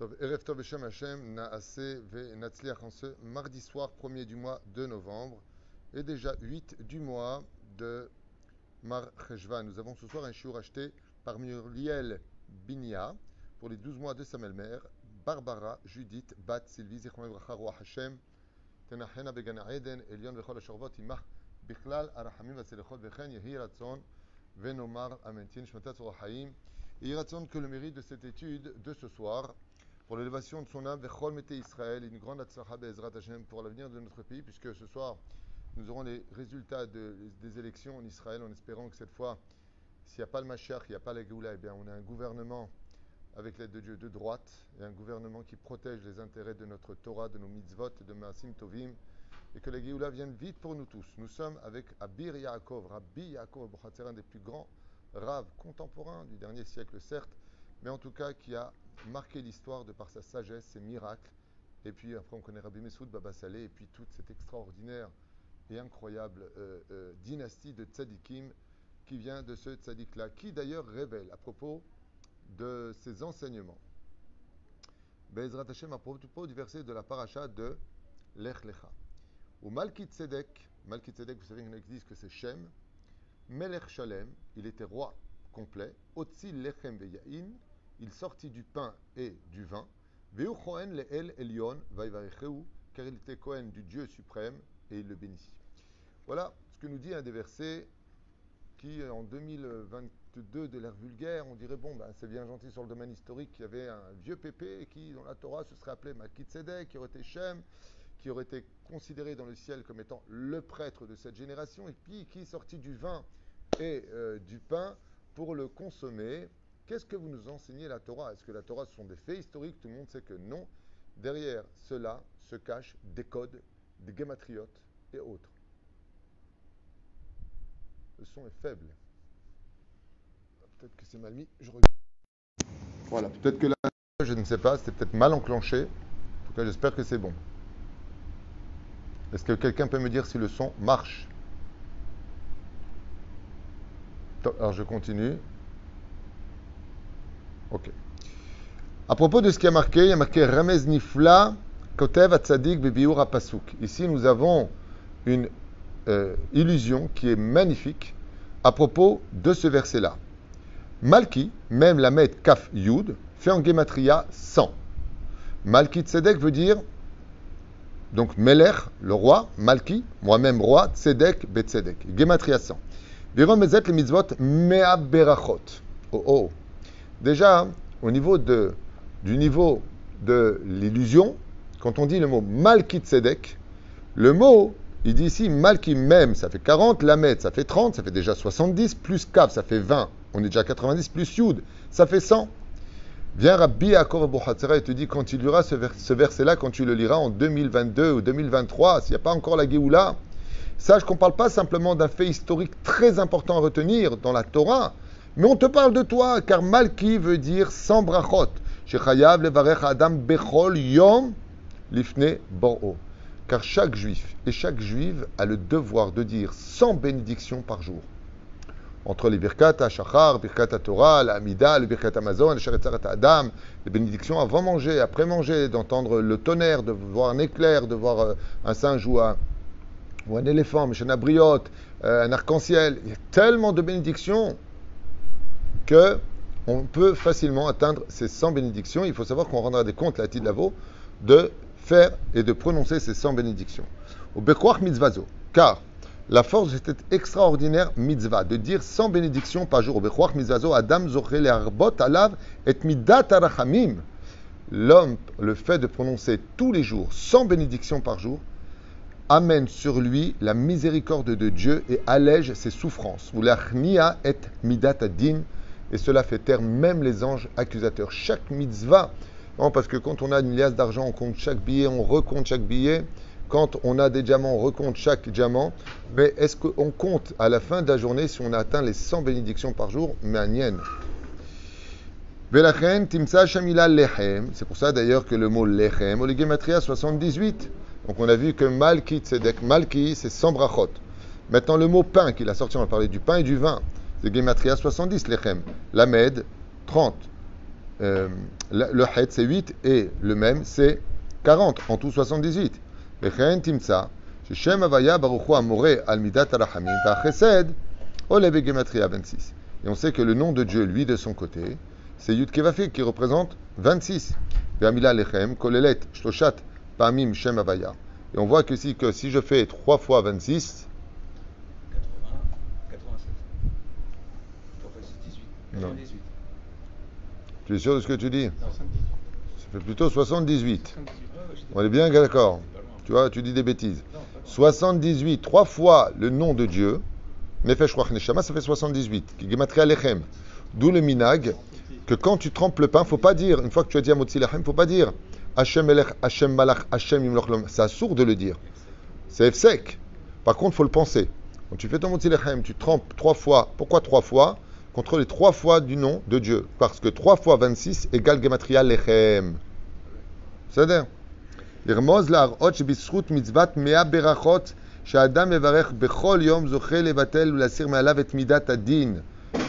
Erev Tov Beshem Hashem, Naase Ve Natzliach en ce mardi soir 1er du mois de novembre et déjà 8 du mois de Mar. Nous avons ce soir un shiur acheté par Muriel Binia pour les 12 mois de sa belle-mère, Barbara Judith Bat Sylvie Zichron Evracha Roi Hashem, Tenachena Began Eden, Elion Vechol Ashorvot Imach Bichlal Arachamim Vaselechot Vechen Yehi Ratzon Venomar Amen. Tien Shmatat Haim. Et il que le mérite de cette étude de ce soir, pour l'élévation de son âme, Vechol Mete Israël, une grande Atzlacha Be'ezrat Hashem pour l'avenir de notre pays, puisque ce soir, nous aurons les résultats de- des élections en Israël, en espérant que cette fois, s'il n'y a pas le Mashiach, il n'y a pas la Géoula, eh bien, on a un gouvernement, avec l'aide de Dieu, de droite, et un gouvernement qui protège les intérêts de notre Torah, de nos mitzvot, de Maasim Tovim, et que la Géoula vienne vite pour nous tous. Nous sommes avec Abir Yaakov, Rabbi Yaakov un des plus grands Rav contemporains du dernier siècle, certes, mais en tout cas qui a marqué l'histoire de par sa sagesse, ses miracles. Et puis après, on connaît Rabbi Messoud Baba Saleh, et puis toute cette extraordinaire et incroyable euh, euh, dynastie de tzadikim qui vient de ce tzadik-là, qui d'ailleurs révèle à propos de ses enseignements. Bezrat Hashem à propos du verset de la paracha de Lech Lecha. Ou Malki Tzedek, Malki Tzedek, vous savez qu'il disent que c'est Shem, Melech Shalem, il était roi complet, Otzi Lechem Veyain, il sortit du pain et du vin, Leel Elion car il était Cohen du Dieu suprême et il le bénit. Voilà ce que nous dit un des versets qui, en 2022 de l'ère vulgaire, on dirait bon, ben, c'est bien gentil sur le domaine historique, qu'il y avait un vieux pépé qui, dans la Torah, se serait appelé Malkitzedek, qui aurait été Shem, qui aurait été considéré dans le ciel comme étant le prêtre de cette génération, et puis qui sortit du vin et euh, du pain pour le consommer. Qu'est-ce que vous nous enseignez la Torah? Est-ce que la Torah ce sont des faits historiques? Tout le monde sait que non. Derrière cela se cachent des codes, des gématriotes et autres. Le son est faible. Peut-être que c'est mal mis. Je regarde. Voilà, peut-être que là, je ne sais pas, c'était peut-être mal enclenché. En tout cas, j'espère que c'est bon. Est-ce que quelqu'un peut me dire si le son marche? Alors je continue. Ok. À propos de ce qui a marqué, il y a marqué Ramez Nifla Kotev Atzadik Bebiur Apasuk. Ici, nous avons une euh, illusion qui est magnifique à propos de ce verset-là. Malki, même la met Kaf Yud, fait en Gematria 100. Malki Tzedek veut dire donc Melech, le roi, Malki, moi-même roi, Tzedek, Betzedek. Gematria 100. Viron Mezet le mitzvot Mea Berachot. Oh oh. Déjà, au niveau de, l'illusion, quand on dit le mot Malki Tzedek, le mot, il dit ici Malki même, ça fait 40, Lamed, ça fait 30, ça fait déjà 70, plus Kav, ça fait 20. On est déjà à 90, plus Yud, ça fait 100. Viens Rabbi Yaakov Abu et te dit quand tu liras ce verset-là, quand tu le liras en 2022 ou 2023, s'il n'y a pas encore la Géoula, sache qu'on ne parle pas simplement d'un fait historique très important à retenir dans la Torah, mais on te parle de toi, car Malki veut dire sans brachot. Shechayav levarech Adam bechol yom lifne bor'o. Car chaque juif et chaque juive a le devoir de dire 100 bénédictions par jour entre les Birkat Shachar, Birkat Torah, la Amida, le Birkat Amazon, le Sharetzarat Adam, les bénédictions avant manger, après manger, d'entendre le tonnerre, de voir un éclair, de voir euh, un singe ou un, ou un éléphant, Mishana Briot, euh, un arc-en-ciel. Il y a tellement de bénédictions que on peut facilement atteindre ces 100 bénédictions. Il faut savoir qu'on rendra des comptes, la Lavo, de faire et de prononcer ces 100 bénédictions. Au Bekwach car la force de cette extraordinaire mitzvah, de dire 100 bénédictions par jour, au Bekwach Adam Zoché Arbot Alav et Midat Arachamim. L'homme, le fait de prononcer tous les jours 100 bénédictions par jour, amène sur lui la miséricorde de Dieu et allège ses souffrances. Et midat adin, et cela fait taire même les anges accusateurs. Chaque mitzvah, non, parce que quand on a une liasse d'argent, on compte chaque billet, on recompte chaque billet. Quand on a des diamants, on recompte chaque diamant. Mais est-ce qu'on compte à la fin de la journée si on a atteint les 100 bénédictions par jour? Lechem. C'est pour ça d'ailleurs que le mot lechem, au Gematria 78. Donc on a vu que Malki Tzedek, Malki, c'est 100 brachot. Maintenant le mot pain qu'il a sorti, on a parlé du pain et du vin. C'est Gematria 70, l'Echem. L'Ahmed, 30. Euh, le Het, c'est 8. Et le même, c'est 40. En tout, 78. Timsa. Shem Avaya Baruchu Amore Almidat Gematria 26. Et on sait que le nom de Dieu, lui, de son côté, c'est Yud Kevafik qui représente 26. Vermila Lechem, Kolelet, Shloshat, Pamim, Shem Avaya. Et on voit que si, que si je fais 3 fois 26, 98. tu es sûr de ce que tu dis Non, 78. Ça fait plutôt 78. 78. Ouais, ouais, j'étais On est bien d'accord. Tu vois, tu dis des bêtises. Non, pas loin. 78, trois fois le nom de Dieu, Nefesh Ruach Neshama, ça fait 78. Qui gematria lechem. D'où le minag, que quand tu trempes le pain, faut pas dire, une fois que tu as dit Amotzi Lechem, faut pas dire Hashem Melech, Hashem Malach, Hashem Yimloch Lom. C'est sourd de le dire. C'est sec. Par contre, faut le penser. Quand tu fais ton Motzi Lechem, tu trempes trois fois. Pourquoi trois fois? Contre les trois fois du nom de Dieu. Parce que trois fois 26 égale gematria lechem. בסדר? לרמוז להראות שבזכות מצוות מאה ברכות שהאדם מברך בכל יום זוכה לבטל ולהסיר מעליו את מידת הדין.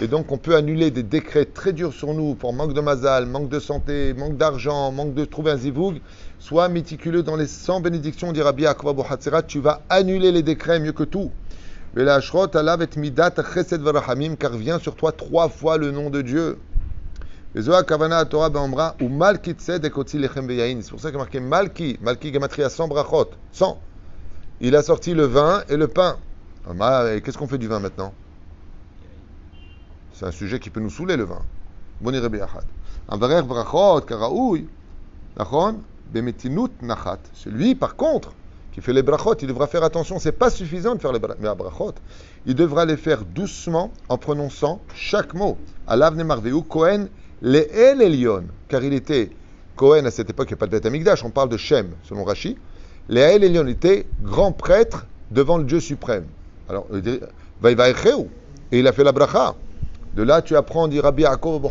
Et donc on peut annuler des décrets très durs sur nous pour manque de mazal, manque de santé, manque d'argent, manque de trouver un zivoug. Sois méticuleux dans les 100 bénédictions, dit Rabbi Yaakov Abu Hatzera, tu vas annuler les décrets mieux que tout. Velashrot alav et midat chesed varahamim, car vient sur toi trois fois le nom de Dieu. Vezoa kavana Torah ben ba'amra, ou malki tsed ekotzi lechem ve'yain. C'est pour ça qu'il y a marqué malki, malki gematria sans brachot, sans. Il a sorti le vin et le pain. Ah, qu'est-ce qu'on fait du vin maintenant? C'est un sujet qui peut nous saouler le vin. Boni rebi achat. Avarer brachot karaoui, nachon, bemetinut nachat. Celui, par contre, qui fait les brachot, il devra faire attention. C'est pas suffisant de faire les bra- les brachot. Il devra les faire doucement en prononçant chaque mot. Alav nemarveu Kohen le'el Elion. Car il était Kohen à cette époque, il n'y a pas de Beth Amikdash, on parle de Shem, selon Rashi. Le'el Elion était grand prêtre devant le Dieu suprême. Alors, il dit. Et il a fait la bracha. De là, tu apprends, dit Rabbi Yaakov.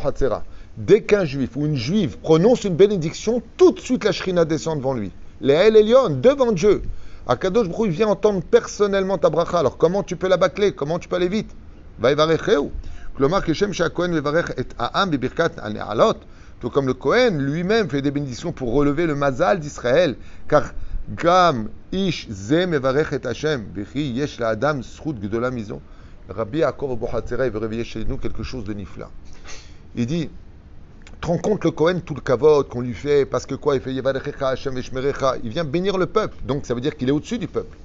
Dès qu'un juif ou une juive prononce une bénédiction, tout de suite la shrina descend devant lui. Les El devant Dieu. Akadosh il vient entendre personnellement ta bracha. Alors comment tu peux la bâcler? Comment tu peux aller vite? Tout comme le Kohen lui-même fait des bénédictions pour relever le mazal d'Israël. Car Gam Ish Ze Mevarech et Hashem. Vechi Yesh la Adam Srut Gdola Mizon. Rabbi Yaakov Abu Hatzera, il veut réveiller chez nous quelque chose de nifla. Il dit, te rends compte le Cohen, tout le kavod qu'on lui fait, parce que quoi, il fait Yevarechecha Hashem Eshmerecha, il vient bénir le peuple, donc ça veut dire qu'il est au-dessus du peuple.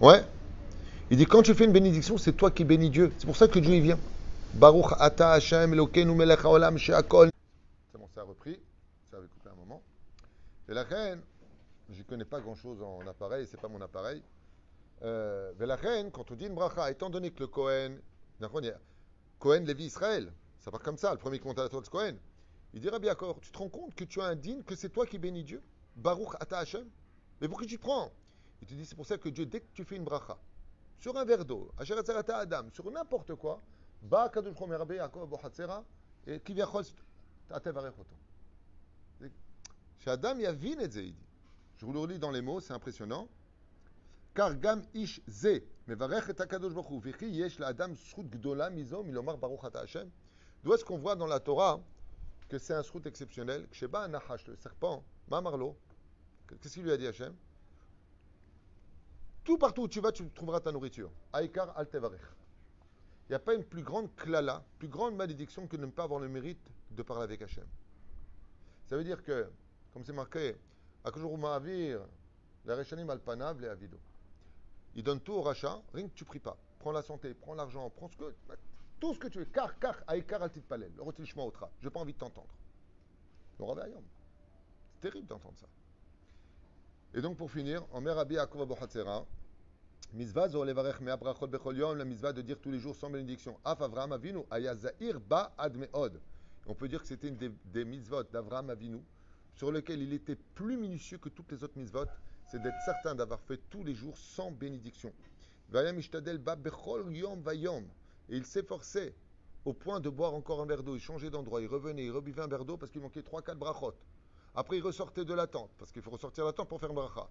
Ouais. Il dit, quand tu fais une bénédiction, c'est toi qui bénis Dieu. C'est pour ça que Dieu, il vient. Baruch Ata Hashem Elokeinu Melech Haolam She'akol. C'est bon, ça a repris, ça avait coupé un moment. Et la reine, je connais pas grand-chose en appareil, c'est pas mon appareil. Euh, Velachem, quand on dit une bracha, étant donné que le Cohen, Cohen, Lévi, Israël, ça part comme ça, le premier commentateur de Cohen, il dit Rabbi Yaakov, tu te rends compte que tu as un digne, que c'est toi qui bénis Dieu? Baruch Ata Hashem? Mais pourquoi tu prends? Il te dit c'est pour ça que Dieu, dès que tu fais une bracha, sur un verre d'eau, Adam, sur n'importe quoi, et qui vient. Chez Adam, il y a vin et il dit. Je vous le relis dans les mots, c'est impressionnant. car gam ish ze mevarech et akadosh baruch hu yesh la'adam zchut gdola mizo milomar baruch ata Hashem. D'où est-ce qu'on voit dans la Torah que c'est un zchut exceptionnel Sheba nachash, le serpent, ma marlo, qu'est-ce qu'il lui a dit Hashem Tout partout où tu vas, tu trouveras ta nourriture. Aïkar al. Il n'y a pas une plus grande klala, plus grande malédiction que de ne pas avoir le mérite de parler avec Hashem. Ça veut dire que, comme c'est marqué, Akajuru ma'avir, la Reshanim al panav. Il donne tout au rachat, rien que tu pries pas. Prends la santé, prends l'argent, prends ce que, tout ce que tu veux. Car, car, aïkar al titpalel. Le rotil shma otra. Je n'ai pas envie de t'entendre. C'est terrible d'entendre ça. Et donc, pour finir, en mer Rabbi Yaakov Abu Hatzera, Mitzvah zo levarech mea brachot bechol yom, la mitzvah de dire tous les jours sans bénédiction. Af Avraham Avinu, aya zahir ba ad meod. On peut dire que c'était une des, des mitzvot d'Avraham Avinu, sur lequel il était plus minutieux que toutes les autres mitzvot, c'est d'être certain d'avoir fait tous les jours sans bénédiction. Vayam ishtadel ba bechol yom vayom. Et il s'efforçait au point de boire encore un verre d'eau. Il changeait d'endroit, il revenait, il rebuvait un verre d'eau parce qu'il manquait 3-4 brachot. Après, il ressortait de la tente, parce qu'il faut ressortir de la tente pour faire une bracha.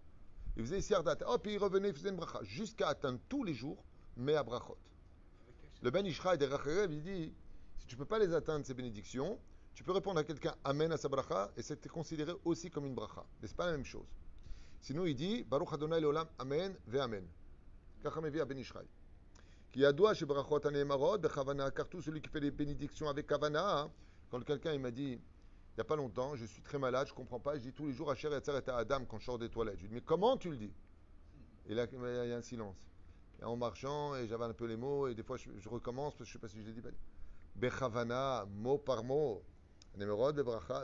Il faisait sirdat, hop, et il revenait, il faisait une bracha, jusqu'à atteindre tous les jours, mais à brachot. Le Ben Ishra des Racharev, il dit si tu ne peux pas les atteindre, ces bénédictions, tu peux répondre à quelqu'un Amen à sa bracha, et c'est considéré aussi comme une bracha. Mais ce pas la même chose. Sinon, il dit Baruch Adonai l'olam, Amen, ve Amen. Kachamevi Ben Ishraï. Qui a adoua chez Brachot Anemarod, Chavana, car tout celui qui fait les bénédictions avec Kavana, hein, quand quelqu'un il m'a dit, il n'y a pas longtemps, je suis très malade, je ne comprends pas, je dis tous les jours à Cher et à Adam quand je sors des toilettes. Je lui dis, mais comment tu le dis? Et là, il y a un silence. Et en marchant, et j'avais un peu les mots, et des fois je, recommence, parce que je ne sais pas si je l'ai dit. Bechavana, mot par mot. Nemerod,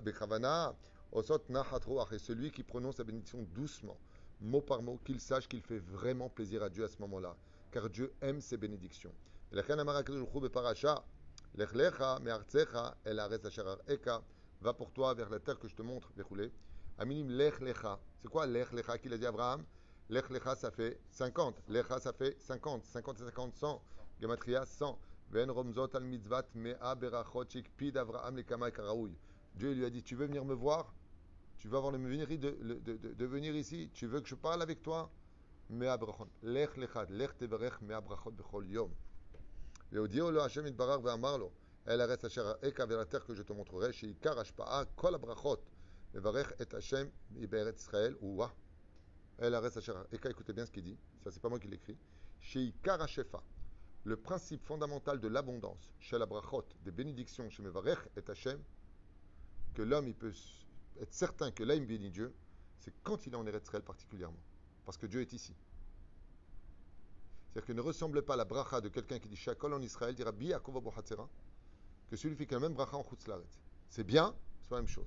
Bechavana, Osot Nahatroach. Et celui qui prononce la bénédiction doucement, mot par mot, qu'il sache qu'il fait vraiment plaisir à Dieu à ce moment-là. Car Dieu aime ses bénédictions. Va pour toi vers la terre que je te montre. Aminim lech lecha. C'est quoi lech lecha qu'il a dit à Abraham Lech lecha, ça fait 50. Lecha, ça fait 50. 50 et 50, 100. Gematria, 100. Ven romzot al mitzvat mea berachot shikpid Avraham lekama karaoui. Dieu lui a dit, tu veux venir me voir? Tu veux avoir le de, de, de, de, venir ici? Tu veux que je parle avec toi? Mea brachot. Lech lechad. Lech teverech mea brachot bechol yom. והודיעו לו השם יתברך ואמר לו, אל הארץ אשר אראך vers la terre que je te montrerai, שעיקר השפעה כל הברכות, מברך את השם בארץ ישראל, ouah, אל הארץ אשר אראך, écoutez bien ce qu'il dit, ça c'est pas moi qui l'écris, שעיקר השפע, le principe fondamental de l'abondance, chez la brachot, des bénédictions, chez Mevarech et Hachem, que l'homme il peut être certain que là il bénit Dieu, c'est quand il est en Eretz Israël particulièrement, parce que Dieu est ici. C'est-à-dire que ne ressemble pas la bracha de quelqu'un qui dit Shakol en Israël, dira Bi Yaakov Hatzera, que celui qui fait la même bracha en Chutzlaret. C'est bien, c'est la même chose.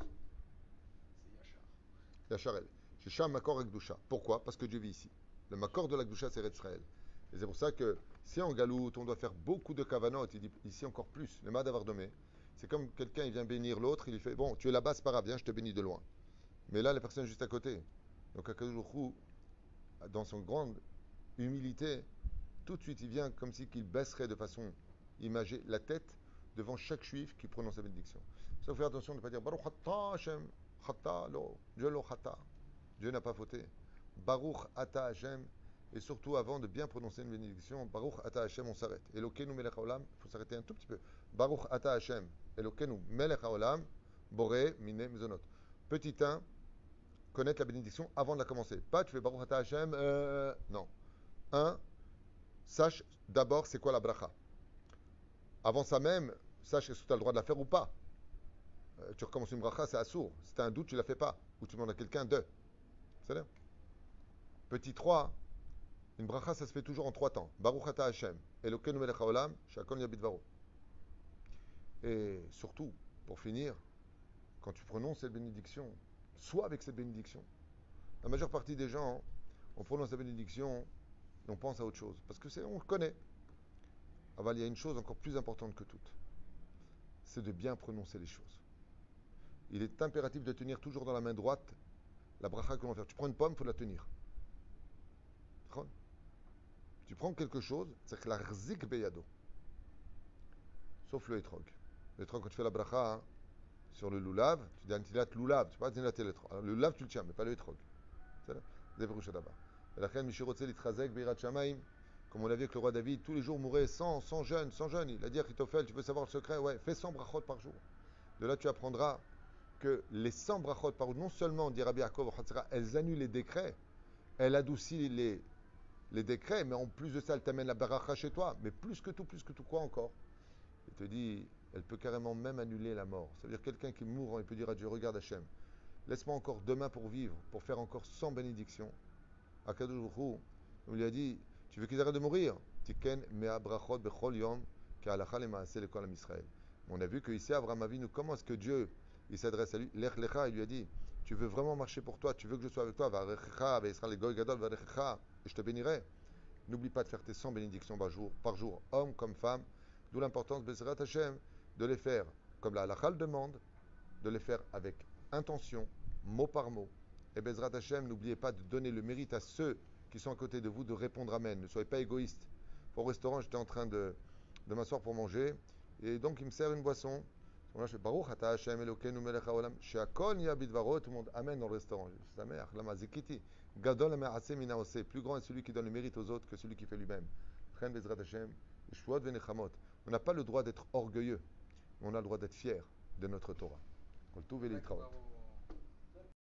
C'est Yachar. Yacharel. Shesham Makor Ekdusha. Pourquoi? Parce que Dieu vit ici. Le Makor de la Gdusha, c'est Israël. Et c'est pour ça que si en Galout, on doit faire beaucoup de kavanot, il dit ici encore plus, le Mad Avardomé, c'est comme quelqu'un, il vient bénir l'autre, il lui fait Bon, tu es là-bas, c'est pas grave, viens, je te bénis de loin. Mais là, la personne est juste à côté. Donc, Akadoujou, dans son grande humilité, tout de suite, il vient comme si qu'il baisserait de façon imagée la tête devant chaque juif qui prononce la bénédiction. Il faut faire attention de ne pas dire Baruch Ata Hashem, Chata lo, Dieu lo Chata. Dieu n'a pas fauté. Baruch Ata Hashem, et surtout avant de bien prononcer une bénédiction, Baruch Ata Hashem, on s'arrête. Elokenu Melech il faut s'arrêter un tout petit peu. Baruch Ata Hashem, Elokenu Melech Haolam, Boré Mine Mezonot. Petit 1, connaître la bénédiction avant de la commencer. Pas tu fais Baruch Ata Hashem, euh, non. 1, sache d'abord c'est quoi la bracha. Avant ça même, sache est-ce que tu as le droit de la faire ou pas. Euh, tu recommences une bracha, c'est assourd. Si tu as un doute, tu la fais pas. Ou tu demandes à quelqu'un de. C'est là. Petit 3, une bracha, ça se fait toujours en trois temps. Baruch ata Hashem, Elokeinu melech haolam, shakon. Et surtout, pour finir, quand tu prononces cette bénédiction, sois avec cette bénédiction. La majeure partie des gens, on prononce la bénédiction et on pense à autre chose. Parce que c'est, on le connaît. Aval, il y a une chose encore plus importante que toute. C'est de bien prononcer les choses. Il est impératif de tenir toujours dans la main droite la bracha que l'on faire. Tu prends une pomme, il faut la tenir. Tu prends quelque chose, c'est que la rzik beyado. Sauf le etrog. Le etrog, quand tu fais la bracha hein, sur le lulav, tu dis antilat lulav, tu pas antilat etrog. Le lulav, tu le tiens, mais pas le etrog. C'est là comme on l'a vu avec le roi David, tous les jours mourait 100, 100 jeunes, 100 jeunes. Il a dit à Chitophel, tu veux savoir le secret? Ouais, fais 100 brachot par jour. De là, tu apprendras que les 100 brachot par jour, non seulement, dit Rabbi Yaakov, elles annulent les décrets, elles adoucissent les, les décrets, mais en plus de ça, elle t'amène la baracha chez toi. Mais plus que tout, plus que tout, quoi encore? Il te dit, elle peut carrément même annuler la mort. Ça veut dire quelqu'un qui mourant, il peut dire à Dieu, regarde Hachem, laisse-moi encore demain pour vivre, pour faire encore 100 bénédictions. Akadosh on lui a dit, tu veux qu'ils arrêtent de mourir? Tiken mea brachot bechol yom, Israël. On a vu que ici, Abraham Avinu, comment est-ce que Dieu, il s'adresse à lui? Lech lecha, il lui a dit, tu veux vraiment marcher pour toi, tu veux que je sois avec toi, va et je te bénirai. N'oublie pas de faire tes 100 bénédictions par jour, par jour homme comme femme, d'où l'importance, Bezrat Hashem, de les faire comme la halakha demande, de les faire avec intention, mot par mot. Et Bezrat Hashem, n'oubliez pas de donner le mérite à ceux qui sont à côté de vous de répondre Amen. Ne soyez pas égoïste. Au restaurant, j'étais en train de, de m'asseoir pour manger, et donc il me sert une boisson. Là, je fais Baruch Ata Hashem Elokeinu Melech Haolam Sheakol Nia Bidvaro tout le monde Amen dans le restaurant. Sa mère, Lama Zikiti Gadol Me'ase Mina Ose plus grand est celui qui donne le mérite aux autres que celui qui fait lui-même. On n'a pas le droit d'être orgueilleux, on a le droit d'être fier, de notre Torah.